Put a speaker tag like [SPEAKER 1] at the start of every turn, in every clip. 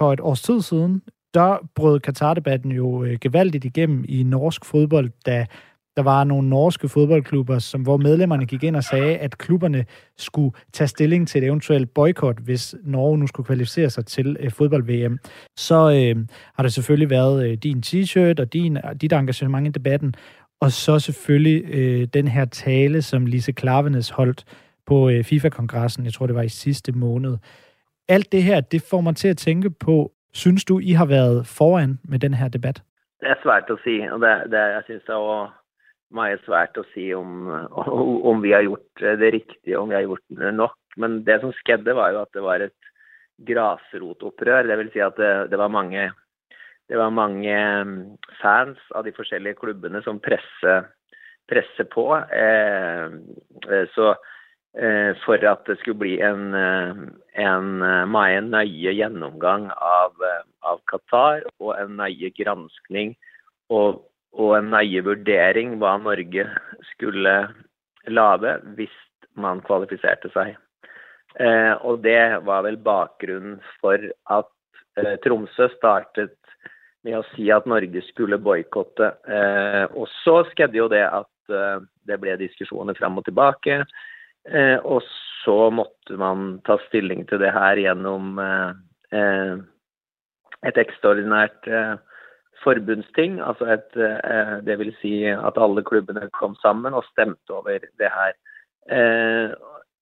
[SPEAKER 1] For et års tid siden, der brød Qatar-debatten jo øh, gevaldigt igennem i norsk fodbold, da der var nogle norske fodboldklubber, som, hvor medlemmerne gik ind og sagde, at klubberne skulle tage stilling til et eventuelt boykot, hvis Norge nu skulle kvalificere sig til øh, fodbold-VM. Så øh, har der selvfølgelig været øh, din t-shirt og din, dit engagement i debatten, og så selvfølgelig øh, den her tale, som Lise Klavenes holdt på øh, FIFA-kongressen, jeg tror det var i sidste måned. Alt det her, det får mig til at tænke på, synes du, I har været foran med den her debat?
[SPEAKER 2] Det er svært å si. og det, det, Jeg synes det er meget svært å si om, om, vi har gjort det riktige, om vi har gjort det nok. Men det som skjedde, var jo at det var et grasrotopprør. Det vil si at det, det, var mange, det, var mange mm, fans av de forskjellige klubbene som presset presse på. Eh, eh, så for at det skulle bli en, en, en meget nøye gjennomgang av, av Qatar og en nøye granskning og og en nøye vurdering hva Norge skulle lage hvis man kvalifiserte seg. Eh, og det var vel bakgrunnen for at eh, Tromsø startet med å si at Norge skulle boikotte. Eh, og så skjedde jo det at eh, det ble diskusjoner fram og tilbake. Eh, og så måtte man ta stilling til det her gjennom eh, et ekstraordinært forbundsting. altså et, eh, Det vil si at alle klubbene kom sammen og stemte over det her. Eh,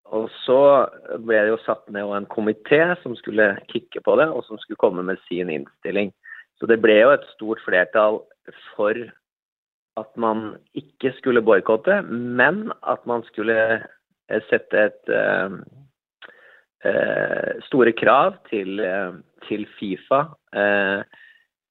[SPEAKER 2] og så ble det jo satt ned en komité som skulle kikke på det, og som skulle komme med sin innstilling. Så det ble jo et stort flertall for at man ikke skulle boikotte, men at man skulle eh, sette et uh, uh, store krav til, til Fifa.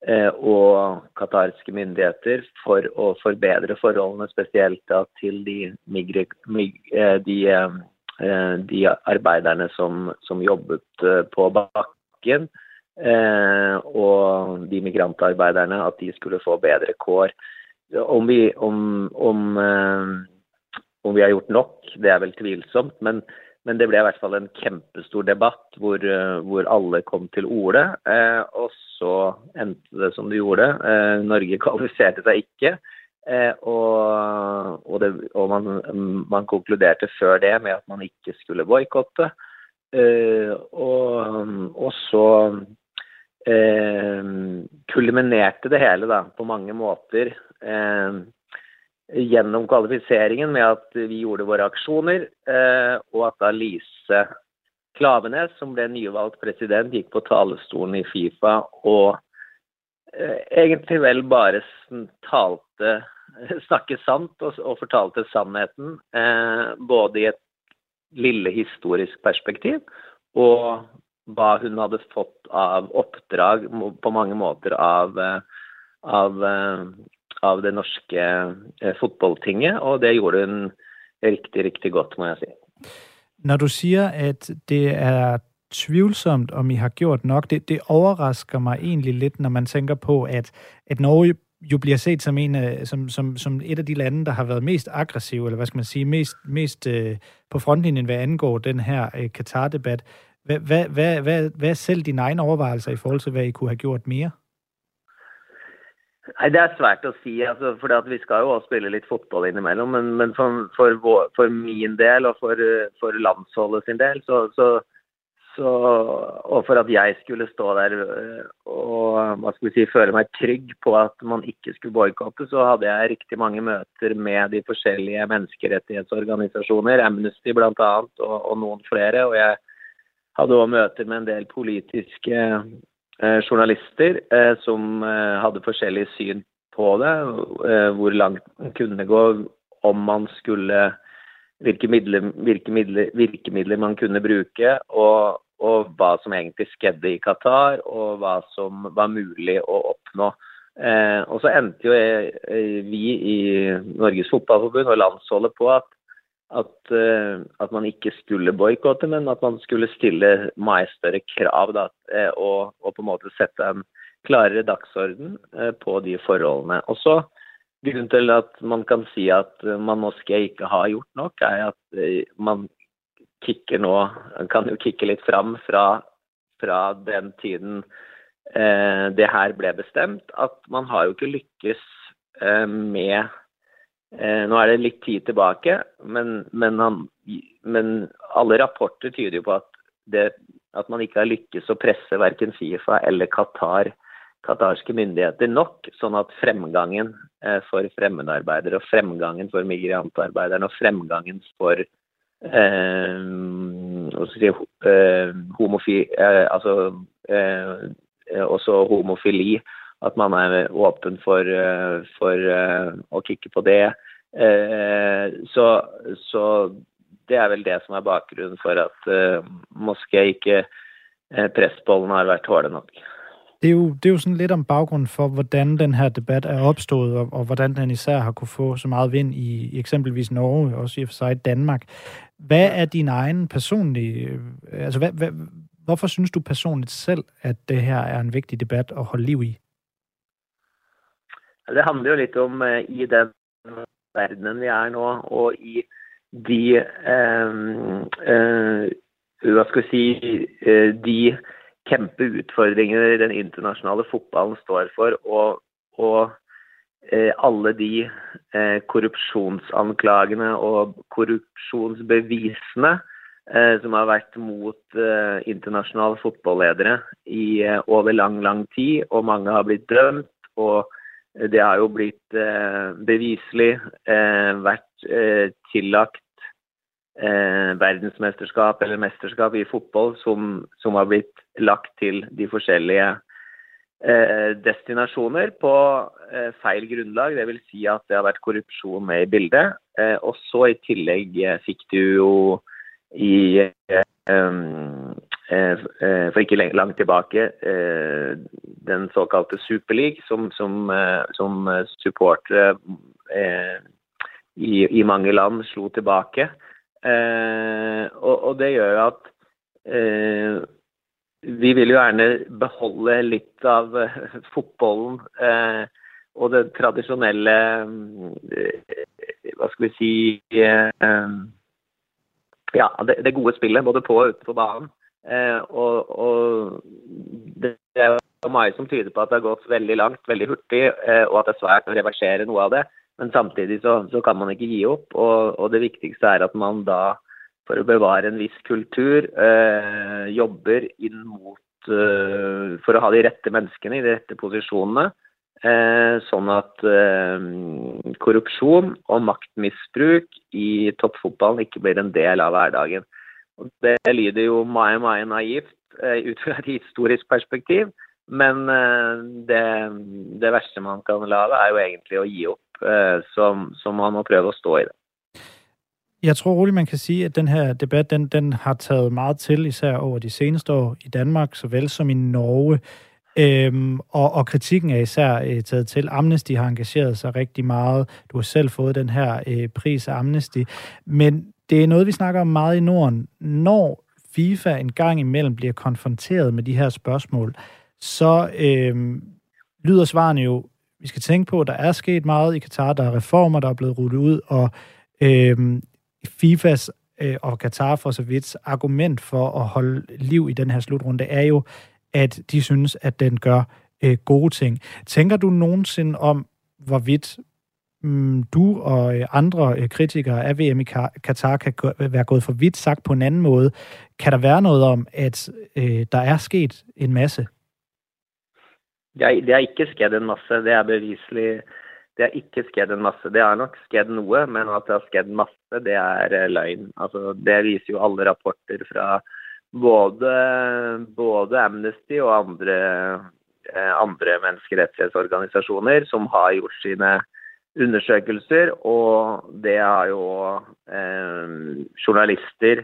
[SPEAKER 2] Eh, og qatarske myndigheter for å forbedre forholdene, spesielt da, til de, migre, mig, eh, de, eh, de arbeiderne som, som, jobbet på bakken. Og de migrantarbeiderne, at de skulle få bedre kår. Om vi, om, om, om vi har gjort nok, det er vel tvilsomt. men men det ble i hvert fall en kjempestor debatt hvor, eh, hvor alle kom til orde. Eh, og så endte det som det gjorde. Eh, Norge kvalifiserte seg ikke. Eh, og, og, det, og man, man, konkluderte før det med at man ikke skulle boikotte. Eh, og, og, så eh, kulminerte det hele da, på mange måter. Gjennom kvalifiseringen med at vi gjorde våre aksjoner, eh, og at da Lise Klavenes, som ble nyvalgt president, gikk på talerstolen i Fifa og eh, egentlig vel bare talte snakket sant og, og fortalte sannheten. Eh, både i et lille historisk perspektiv og hva hun hadde fått av oppdrag på mange måter av, av av det norske eh, fotballtinget, og det gjorde hun riktig, riktig godt, må jeg si.
[SPEAKER 1] Når du sier at det er tvivlsomt om I har gjort nok, det, det overrasker meg egentlig litt når man tenker på at, at Norge jo blir sett som, en, som, som, som, et av de landene der har vært mest aggressive, eller hva skal man si, mest, mest uh, på frontlinjen hva angår den her uh, Qatar-debatt. Hva, er selv dine egne overvejelser i forhold til hva I kunne ha gjort mer?
[SPEAKER 2] Nei, Det er svært å si. Altså, for Vi skal jo også spille litt fotball innimellom. Men, men for, for, for, min del og for, for landsholdet sin del, så, så, så, og for at jeg skulle stå der øh, og hva skal vi si, føle meg trygg på at man ikke skulle boikotte, så hadde jeg riktig mange møter med de forskjellige menneskerettighetsorganisasjoner, Amnesty bl.a. Og, og noen flere. og jeg hadde òg møter med en del politiske journalister eh, som eh, hadde forskjellig syn på det. Hvor langt man kunne gå om man skulle Hvilke midler, virkemidler, virkemidler man kunne bruke, og, og, hva som egentlig skjedde i Qatar, og hva som var mulig å oppnå. Eh, og så endte jo vi i Norges Fotballforbund og landsholdet på at at, uh, at, man ikke skulle boikotte, men at man skulle stille mye større krav. Da, eh, og, og, på en måte sette en klarere dagsorden uh, på de forholdene. Og så Grunnen til at man kan si at man måske ikke har gjort nok, er at man nå kan jo kikke litt fram fra, fra den tiden det her ble bestemt, at man har jo ikke lykkes med Nå er det litt tid tilbake, men, men, han, men alle rapporter tyder jo på at, det, at man ikke har lykkes å presse verken Fifa eller Qatar qatarske myndigheter nok, sånn at fremgangen eh, for fremmedarbeidere og fremgangen for migrantarbeiderne og fremgangen for eh, si, eh, homofi, eh, altså, eh, også homofili. At man er åpen for, eh, for å kikke på det. Så, så, det er vel det som er bakgrunnen for at Moské ikke Pressbollen har vært hårde nok.
[SPEAKER 1] Det er, jo, det er jo sådan lidt om bakgrunnen for, hvordan den her debat er opstået, og, og hvordan den især har kunne få så meget vind i, i eksempelvis Norge, og også i og for sig Danmark. Hvad er din egen personlige... Øh, altså, hvad, hvad, hvorfor synes du personligt selv, at det her er en vigtig debat at holde liv i?
[SPEAKER 2] Det handler jo litt om uh, i den verdenen vi er nå, og i de eh, uh, Hva skal vi si uh, De kjempeutfordringer den internasjonale fotballen står for. Og, og eh, alle de eh, korrupsjonsanklagene og korrupsjonsbevisene eh, som har vært mot eh, internasjonale fotballedere i eh, over lang, lang tid, og mange har blitt dømt. og det har jo blitt eh, beviselig vært tillagt eh, verdensmesterskap eller mesterskap i fotball som, som, har blitt lagt til de forskjellige eh, destinasjoner på eh, feil grunnlag. Dvs. Si at det har vært korrupsjon med i bildet. Eh, og så i tillegg eh, fikk du jo i eh, for ikke langt tilbake den såkalte Superleague, som, som, som supportere i, i, mange land slo tilbake. Eh, og, og, det gjør at eh, vi vil jo gjerne beholde litt av eh, fotballen eh, og det tradisjonelle eh, Hva skal vi si eh, Ja, det, det, gode spillet både på og ute på banen. Og, og det er jo mye som tyder på at det har gått veldig langt, veldig hurtig, og at det er svært å reversere noe av det. Men samtidig så, så kan man ikke gi opp. Og, og, det viktigste er at man da, for å bevare en viss kultur, eh, jobber inn mot eh, For å ha de rette menneskene i de rette posisjonene. Eh, sånn at eh, korrupsjon og maktmisbruk i toppfotballen ikke blir en del av hverdagen. Og det lyder jo mye, mye naivt eh, ut fra et historisk perspektiv. Men eh, det, det verste man kan lage, er jo egentlig å gi opp øh, som, som man må prøve å stå i det.
[SPEAKER 1] Jeg tror rolig man kan si at denne debatten den, den har taget mye til, især over de seneste år i Danmark, såvel som i Norge. Øhm, og, og kritikken er især øh, taget til. Amnesty har engageret sig rigtig meget. Du har selv fået den her øh, pris af Amnesty. Men det er noget, vi snakker om meget i Norden. Når FIFA en gang imellem bliver konfronteret med de her spørgsmål, så øh, lyder svarene jo vi skal tænke på, at der er sket meget i Katar. Der er reformer, der er blevet rullet ud, og øh, FIFAs øh, og Katar for så vidt argument for at holde liv i den her slutrunde er jo, at de synes, at den gør øh, gode ting. Tænker du nogensinde om, hvorvidt du og øh, andre øh, kritikere af VM i Katar kan være gået for vidt sagt på en anden måde? Kan der være noget om, at øh, der er sket en masse
[SPEAKER 2] Det har ikke skjedd en masse. Det er beviselig. Det har ikke skjedd en masse. Det har nok skjedd noe, men at det har skjedd masse, det er løgn. Altså, det viser jo alle rapporter fra både, både Amnesty og andre, andre menneskerettighetsorganisasjoner som har gjort sine undersøkelser, og det har jo eh, journalister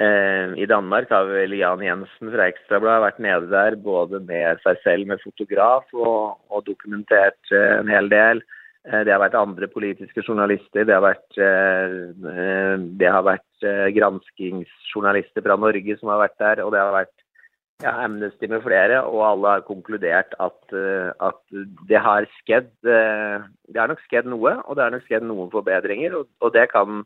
[SPEAKER 2] Eh, I Danmark har vel Jan Jensen fra Ekstrabladet vært nede der både med seg selv med fotograf og, og dokumentert eh, en hel del. Eh, det har vært andre politiske journalister, det har vært, det har vært granskingsjournalister fra Norge som har vært der, og det har vært ja, Amnesty med flere, og alle har konkludert at, at det har skjedd Det har nok skjedd noe, og det har nok skjedd noen forbedringer, og, og det kan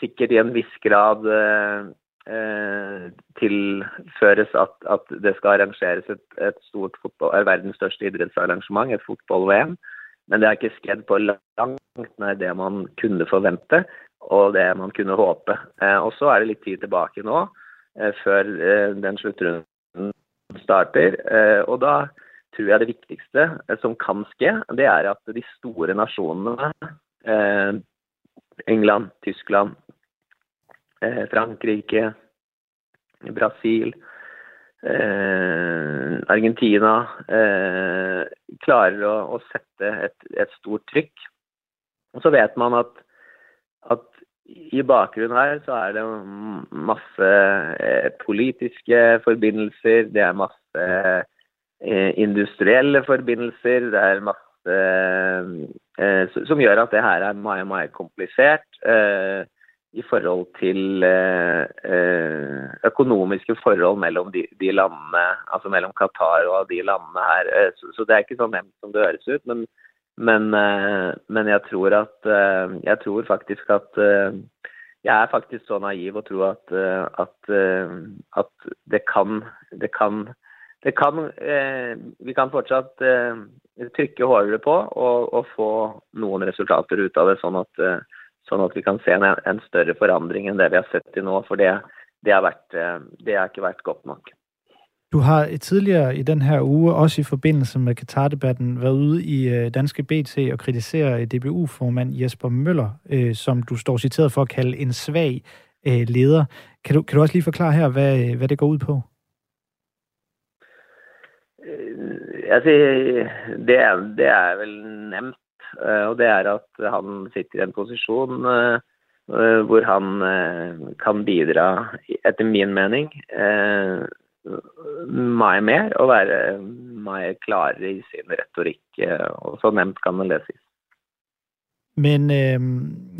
[SPEAKER 2] sikkert i en viss grad eh, tilføres at, at, det skal arrangeres et, et stort fotball, er verdens største idrettsarrangement, et fotball-VM. Men det har ikke skjedd på langt nær det man kunne forvente og det man kunne håpe. Eh, og så er det litt tid tilbake nå, eh, før eh, den sluttrunden starter. Eh, og da tror jeg det viktigste eh, som kan skje, det er at de store nasjonene, eh, England, Tyskland, Frankrike, Brasil, Argentina, klarer å, sette et, et, stort trykk. Og så vet man at, at i bakgrunnen her så er det masse eh, politiske forbindelser, det er masse eh, industrielle forbindelser, det er masse eh, som gjør at det her er mye, mye komplisert i forhold til økonomiske forhold mellom de, de, landene, altså mellom Qatar og de landene her. Så, det er ikke så nemt som det høres ut. men men, eh, men jeg tror at eh, Jeg tror faktisk at eh, Jeg er faktisk så naiv og tror at, at, at det kan Det kan, det kan Vi kan fortsatt trykke hardere på og, og, få noen resultater ut av det, sånn at, sånn at vi kan se en, en, større forandring enn det vi har sett til nå. For det, det, vært, det har ikke vært godt nok.
[SPEAKER 1] Du har tidligere i den her uge, også i forbindelse med Katar-debatten, været ude i øh, danske BT og kritisere DBU-formand Jesper Møller, øh, som du står citeret for at kalde en svag øh, leder. Kan du, kan du også lige forklare her, hvad, hvad det går ud på?
[SPEAKER 2] Altså, det det er vel nemt. Og det er at han sitter i en posisjon hvor han kan bidra, etter min mening, mye mer og være mye klarere i sin retorikk. Eh, og så nemt kan det sies.
[SPEAKER 1] Men øh,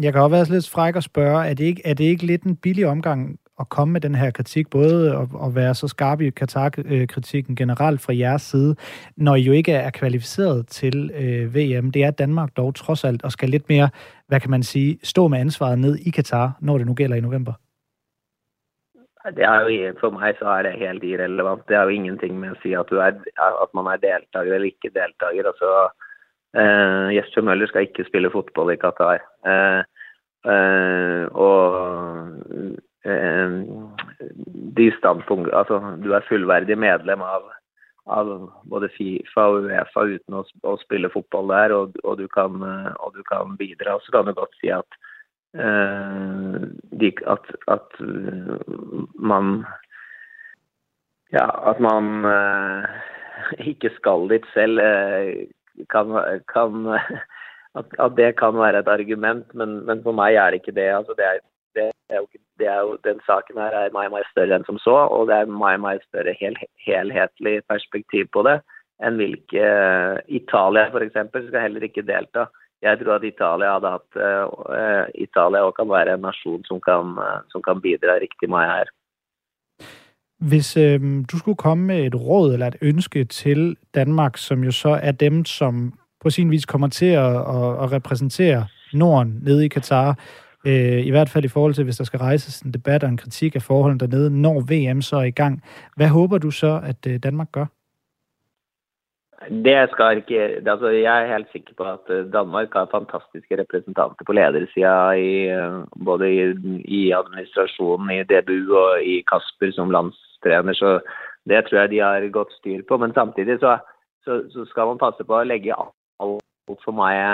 [SPEAKER 1] jeg kan også være litt fræk og spørre, er det, ikke, er det ikke litt en billig omgang å komme med den her kritikk, både å, være så skarp i Qatar-kritikken generelt fra jeres side, når I jo ikke er kvalificeret til øh, VM. Det er Danmark dog trods alt, og skal litt mer, hva kan man si, stå med ansvaret ned i Katar, når det nå gælder i november.
[SPEAKER 2] Det er jo, for meg så er det helt irrelevant. Det er jo ingenting med å si at, er, at man er deltaker eller ikke deltaker. Altså, eh, Jesper Møller skal ikke spille fotball i Qatar. Eh, eh, og eh, de standpunkt, altså, du er fullverdig medlem av, av, både Fifa og Uefa uten å, å spille fotball der, og, og, du kan, og, du kan, bidra. Så kan du godt si at Eh, at, at man ja, at man eh, ikke skal dit selv, eh, kan, kan at, det kan være et argument, men, men, for meg er det ikke det. Altså det, er, det, er jo, det er jo, den saken her er mye, mye større enn som så, og det er mye, mye større hel, helhetlig perspektiv på det enn hvilke Italia f.eks. skal heller ikke delta jeg tror at Italia hadde hatt uh, Italia også kan være en nasjon som kan, uh, som kan bidra riktig mye her.
[SPEAKER 1] Hvis øh, du skulle komme med et råd eller et ønske til Danmark, som jo så er dem, som på sin vis kommer til at, at, repræsentere Norden nede i Katar, øh, i hvert fald i forhold til, hvis der skal rejses en debat og en kritik af forholdene dernede, når VM så er i gang. Hvad håber du så, at øh, Danmark gør?
[SPEAKER 2] Det skal ikke altså Jeg er helt sikker på at eh, Danmark har fantastiske representanter på ledersida, i, eh, både i, i, administrasjonen, i DBU og i Kasper som landstrener. Så det tror jeg de har godt styr på. Men samtidig så, så, så skal man passe på å legge altfor mye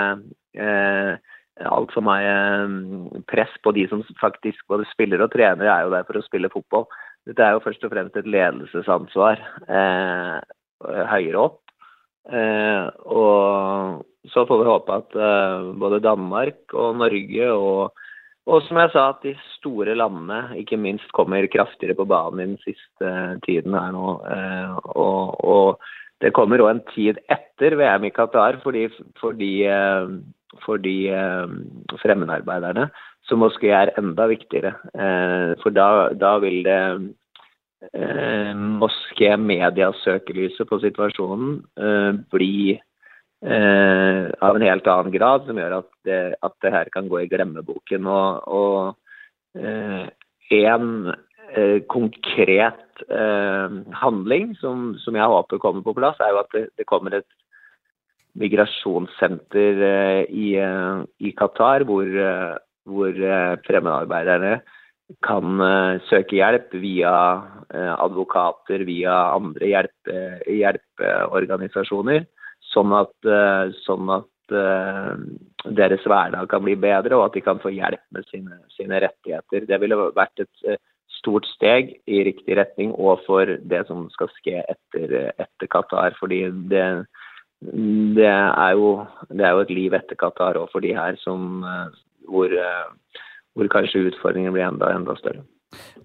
[SPEAKER 2] eh, altfor mye mm, press på de som faktisk både spiller og trener er jo der for å spille fotball. Dette er jo først og fremst et ledelsesansvar eh, høyere opp. Eh, og så får vi håpe at eh, både Danmark og Norge og, og som jeg sa, at de store landene ikke minst kommer kraftigere på banen i den siste tiden her nå. Eh, og, og det kommer òg en tid etter VM i Qatar for de, for de, for fremmedarbeiderne, som måske er enda viktigere. For da, da vil det eh, moské medias søkelyset på situasjonen eh, bli eh, av en helt annen grad, som gjør at det, at det her kan gå i glemmeboken. Og, og en konkret handling som, som, jeg håper kommer på plass, er jo at det, det kommer et migrasjonssenter i, i, Qatar hvor, hvor fremmedarbeiderne kan søke hjelp via advokater, via andre hjelpe, hjelpeorganisasjoner, sånn at, sånn at deres hverdag kan bli bedre, og at de kan få hjelp med sine, sine rettigheter. Det ville vært et stort steg i riktig retning og for det som skal skje etter, etter Qatar. fordi det, det er, jo, det er jo et liv etter Qatar òg for de her som, eh, hvor, eh, hvor kanskje utfordringen blir enda, enda større.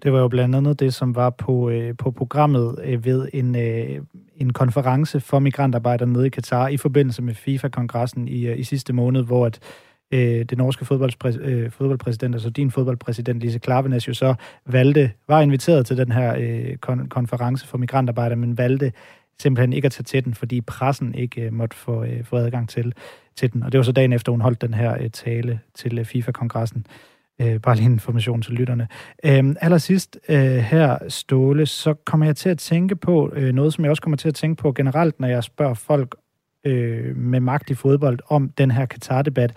[SPEAKER 1] Det var jo bl.a. det, som var på, øh, på programmet øh, ved en, øh, en konferanse for migrantarbeidere nede i Katar i forbindelse med FIFA-kongressen i, i sidste måned, hvor at øh, det norske fodboldpræs, altså din fodboldpræsident Lise Klavenes, jo så valgte, var inviteret til den her øh, kon- konference for migrantarbejdere, men valgte simpelthen ikke at tage til den, fordi pressen ikke måtte få, få adgang til, til den. Og det var så dagen efter, hun holdt den her tale til FIFA-kongressen. Øh, bare lige en information til lytterne. Øh, allersidst øh, her, Ståle, så kommer jeg til at tænke på øh, noget, som jeg også kommer til at tænke på generelt, når jeg spørger folk øh, med magt i fodbold om den her Katar-debat.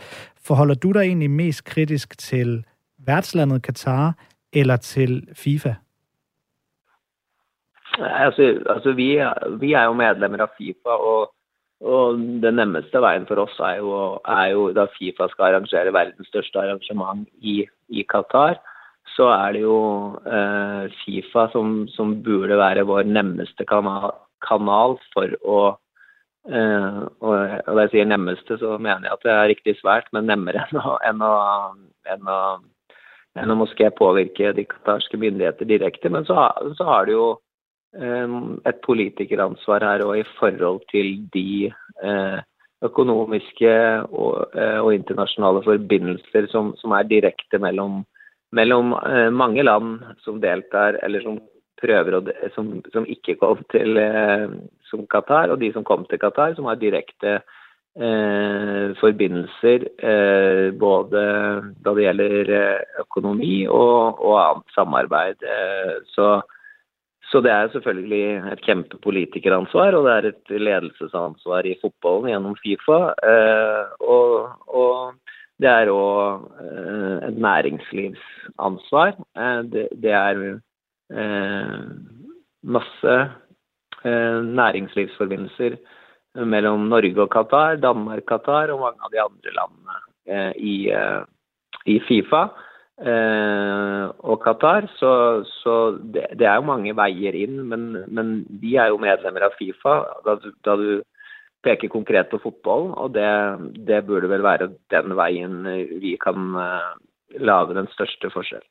[SPEAKER 1] Forholder du dig egentlig mest kritisk til værtslandet Katar eller til FIFA?
[SPEAKER 2] Altså, altså vi, vi, er jo medlemmer av Fifa, og, og den nemmeste veien for oss er jo, er jo, da Fifa skal arrangere verdens største arrangement i, i Qatar. Så er det jo eh, Fifa som, som, burde være vår nemmeste kanal, kanal for å eh, og, og jeg sier nemmeste, så mener jeg at det er riktig svært, men nemmere enn å, enn å, enn å, enn å måske påvirke de qatarske myndigheter direkte. Men så, så har det jo et politikeransvar her og i forhold til de eh, økonomiske og, eh, og internasjonale forbindelser som, som er direkte mellom, mellom, eh, mange land som deltar, eller som prøver å, som, som ikke kom til som Qatar, og de som kom til Qatar, som har direkte eh, forbindelser eh, både da det gjelder økonomi og, og annet samarbeid. så så det er selvfølgelig et kjempepolitikeransvar, og det er et ledelsesansvar i fotballen gjennom Fifa. Eh, og, og det er òg eh, et næringslivsansvar. Eh, det, det, er masse næringslivsforbindelser mellom Norge og Qatar, Danmark-Qatar og mange av de andre landene i, i Fifa eh, og Qatar. Så, så det, det, er jo mange veier inn, men, men vi er jo medlemmer av Fifa. Da, da du peker konkret på fotball, og det, det, burde vel være den veien vi kan uh, lage den største forskjellen.